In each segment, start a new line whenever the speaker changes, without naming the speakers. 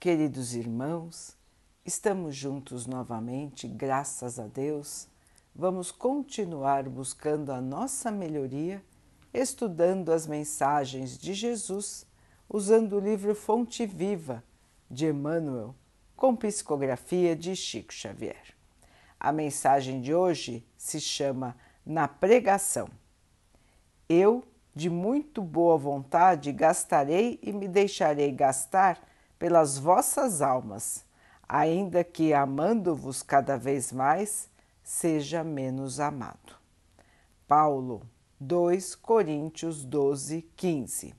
Queridos irmãos, estamos juntos novamente, graças a Deus. Vamos continuar buscando a nossa melhoria, estudando as mensagens de Jesus, usando o livro Fonte Viva de Emmanuel, com psicografia de Chico Xavier. A mensagem de hoje se chama Na Pregação. Eu, de muito boa vontade, gastarei e me deixarei gastar pelas vossas almas, ainda que amando-vos cada vez mais, seja menos amado. Paulo 2 Coríntios 12, 15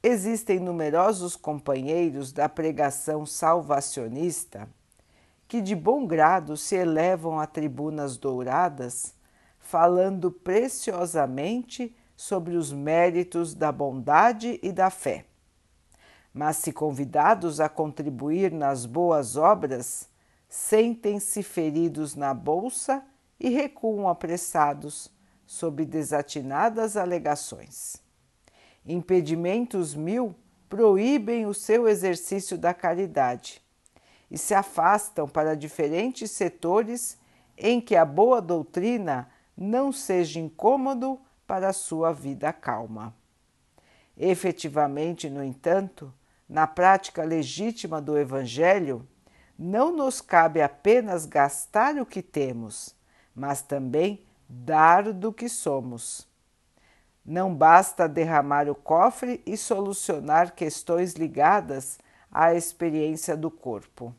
Existem numerosos companheiros da pregação salvacionista que de bom grado se elevam a tribunas douradas, falando preciosamente sobre os méritos da bondade e da fé mas se convidados a contribuir nas boas obras, sentem-se feridos na bolsa e recuam apressados sob desatinadas alegações. Impedimentos mil proíbem o seu exercício da caridade e se afastam para diferentes setores em que a boa doutrina não seja incômodo para a sua vida calma. Efetivamente, no entanto, na prática legítima do Evangelho, não nos cabe apenas gastar o que temos, mas também dar do que somos. Não basta derramar o cofre e solucionar questões ligadas à experiência do corpo.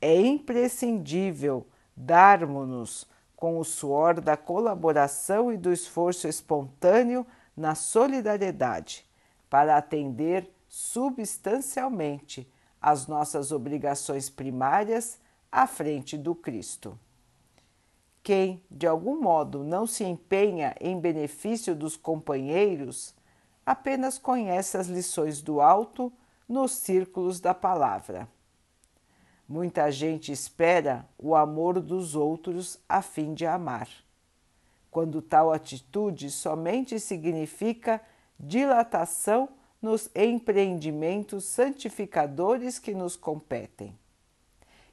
É imprescindível darmos-nos com o suor da colaboração e do esforço espontâneo na solidariedade para atender substancialmente as nossas obrigações primárias à frente do Cristo. Quem, de algum modo, não se empenha em benefício dos companheiros, apenas conhece as lições do alto nos círculos da palavra. Muita gente espera o amor dos outros a fim de amar, quando tal atitude somente significa dilatação nos empreendimentos santificadores que nos competem.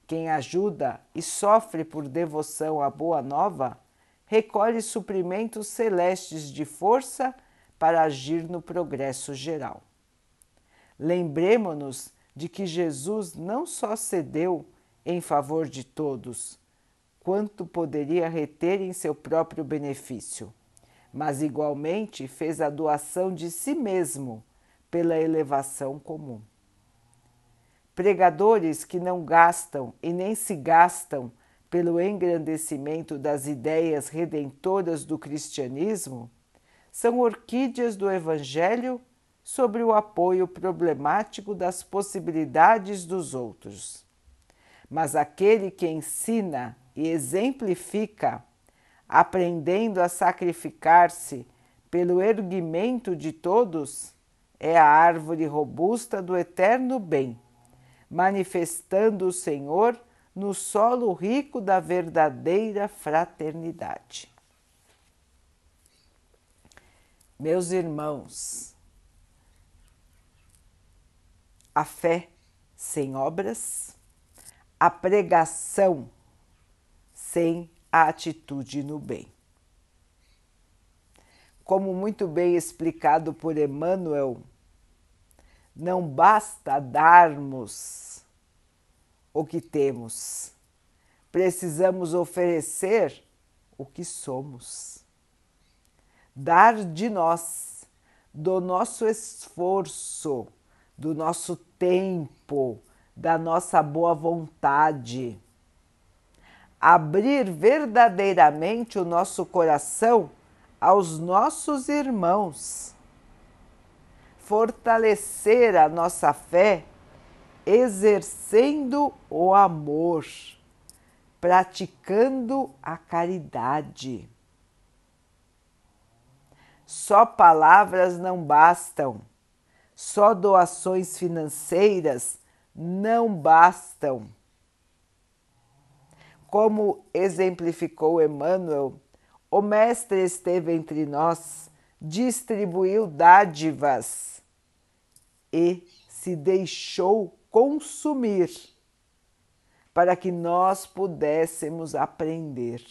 Quem ajuda e sofre por devoção à Boa Nova recolhe suprimentos celestes de força para agir no progresso geral. Lembremos-nos de que Jesus não só cedeu em favor de todos, quanto poderia reter em seu próprio benefício, mas igualmente fez a doação de si mesmo pela elevação comum. Pregadores que não gastam e nem se gastam pelo engrandecimento das ideias redentoras do cristianismo são orquídeas do Evangelho sobre o apoio problemático das possibilidades dos outros. Mas aquele que ensina e exemplifica, aprendendo a sacrificar-se pelo erguimento de todos, é a árvore robusta do eterno bem, manifestando o Senhor no solo rico da verdadeira fraternidade. Meus irmãos, a fé sem obras, a pregação sem a atitude no bem. Como muito bem explicado por Emmanuel não basta darmos o que temos, precisamos oferecer o que somos. Dar de nós, do nosso esforço, do nosso tempo, da nossa boa vontade. Abrir verdadeiramente o nosso coração aos nossos irmãos fortalecer a nossa fé exercendo o amor, praticando a caridade. Só palavras não bastam, só doações financeiras não bastam. Como exemplificou Emmanuel, o Mestre esteve entre nós, distribuiu dádivas e se deixou consumir, para que nós pudéssemos aprender,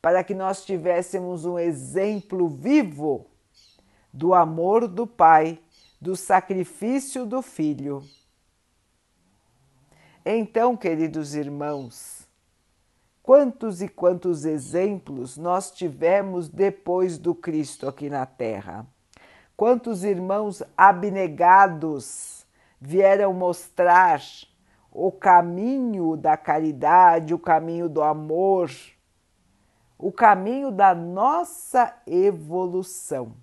para que nós tivéssemos um exemplo vivo do amor do Pai, do sacrifício do Filho. Então, queridos irmãos, quantos e quantos exemplos nós tivemos depois do Cristo aqui na Terra? Quantos irmãos abnegados vieram mostrar o caminho da caridade, o caminho do amor, o caminho da nossa evolução.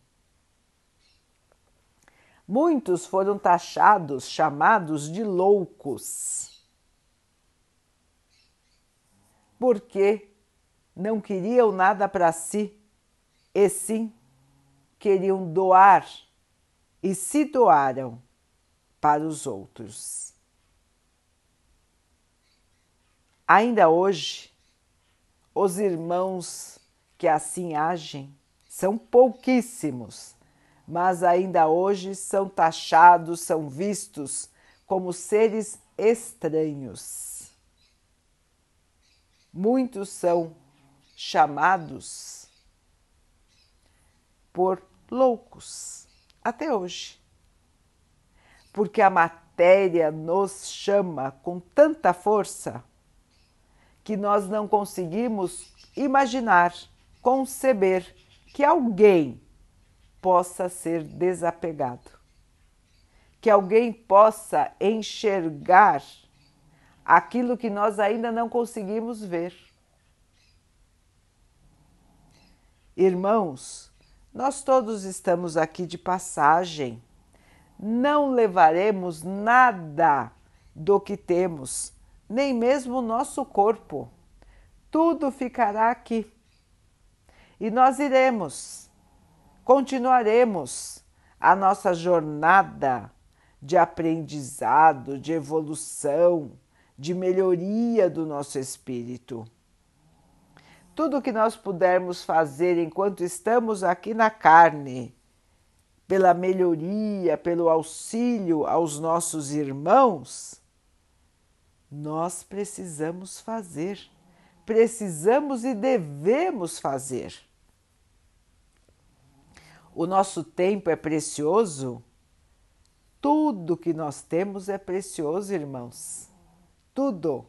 Muitos foram taxados, chamados de loucos, porque não queriam nada para si, e sim queriam doar e se doaram para os outros. Ainda hoje, os irmãos que assim agem são pouquíssimos, mas ainda hoje são taxados, são vistos como seres estranhos. Muitos são chamados por loucos até hoje. Porque a matéria nos chama com tanta força que nós não conseguimos imaginar, conceber que alguém possa ser desapegado, que alguém possa enxergar aquilo que nós ainda não conseguimos ver. Irmãos, nós todos estamos aqui de passagem. Não levaremos nada do que temos, nem mesmo o nosso corpo. Tudo ficará aqui. E nós iremos, continuaremos a nossa jornada de aprendizado, de evolução, de melhoria do nosso espírito tudo que nós pudermos fazer enquanto estamos aqui na carne, pela melhoria, pelo auxílio aos nossos irmãos, nós precisamos fazer, precisamos e devemos fazer. O nosso tempo é precioso, tudo que nós temos é precioso, irmãos. Tudo,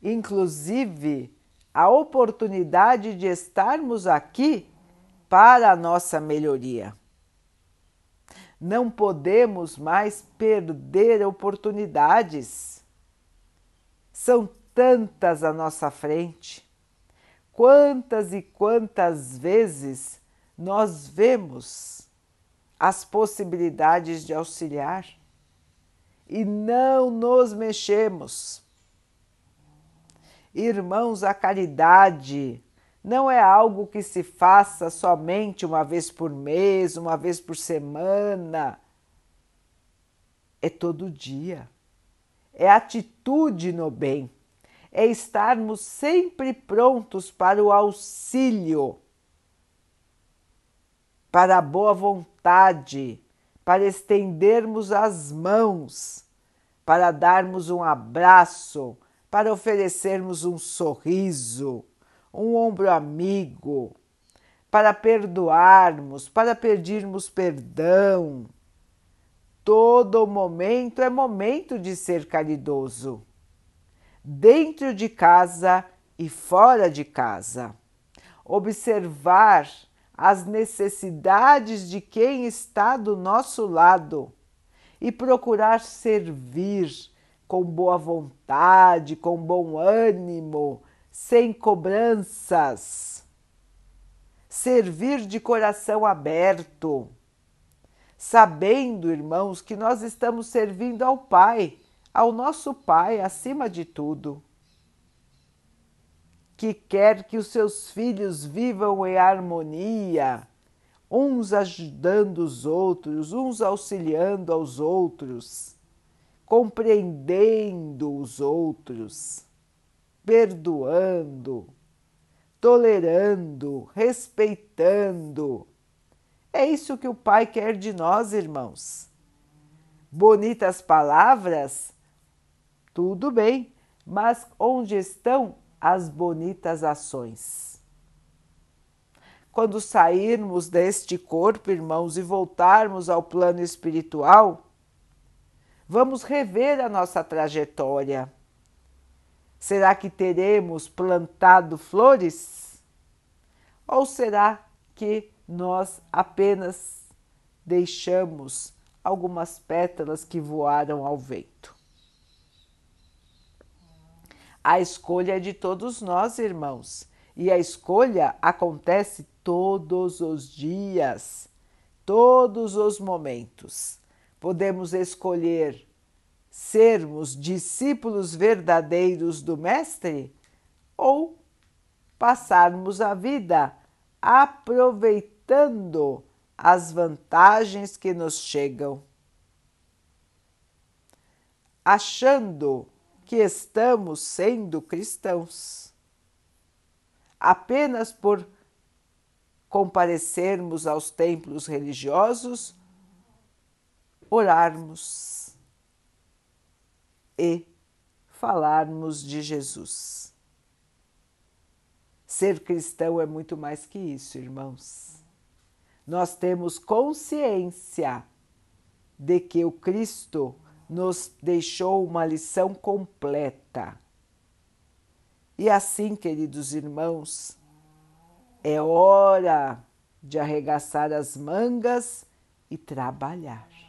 inclusive a oportunidade de estarmos aqui para a nossa melhoria. Não podemos mais perder oportunidades. São tantas à nossa frente. Quantas e quantas vezes nós vemos as possibilidades de auxiliar e não nos mexemos Irmãos, a caridade não é algo que se faça somente uma vez por mês, uma vez por semana. É todo dia. É atitude no bem. É estarmos sempre prontos para o auxílio, para a boa vontade, para estendermos as mãos, para darmos um abraço para oferecermos um sorriso, um ombro amigo, para perdoarmos, para pedirmos perdão. Todo momento é momento de ser caridoso, dentro de casa e fora de casa. Observar as necessidades de quem está do nosso lado e procurar servir com boa vontade, com bom ânimo, sem cobranças. Servir de coração aberto, sabendo, irmãos, que nós estamos servindo ao Pai, ao nosso Pai acima de tudo, que quer que os seus filhos vivam em harmonia, uns ajudando os outros, uns auxiliando aos outros compreendendo os outros, perdoando, tolerando, respeitando. É isso que o Pai quer de nós, irmãos. Bonitas palavras tudo bem, mas onde estão as bonitas ações? Quando sairmos deste corpo, irmãos, e voltarmos ao plano espiritual, vamos rever a nossa trajetória. Será que teremos plantado flores? Ou será que nós apenas deixamos algumas pétalas que voaram ao vento? A escolha é de todos nós, irmãos, e a escolha acontece todos os dias, todos os momentos. Podemos escolher sermos discípulos verdadeiros do Mestre ou passarmos a vida aproveitando as vantagens que nos chegam, achando que estamos sendo cristãos. Apenas por comparecermos aos templos religiosos, orarmos e falarmos de Jesus. Ser cristão é muito mais que isso, irmãos. Nós temos consciência de que o Cristo nos deixou uma lição completa. E assim, queridos irmãos, é hora de arregaçar as mangas e trabalhar.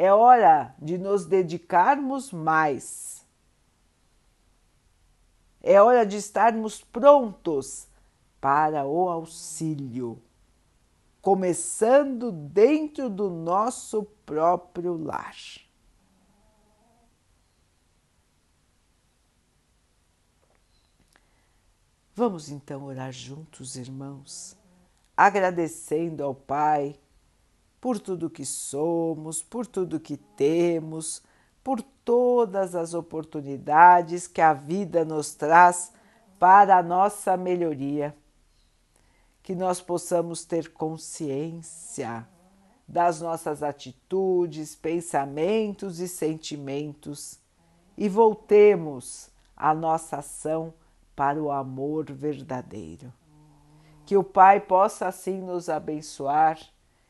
É hora de nos dedicarmos mais. É hora de estarmos prontos para o auxílio, começando dentro do nosso próprio lar. Vamos então orar juntos, irmãos, agradecendo ao Pai por tudo que somos, por tudo que temos, por todas as oportunidades que a vida nos traz para a nossa melhoria. Que nós possamos ter consciência das nossas atitudes, pensamentos e sentimentos e voltemos a nossa ação para o amor verdadeiro. Que o Pai possa assim nos abençoar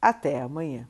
Até amanhã.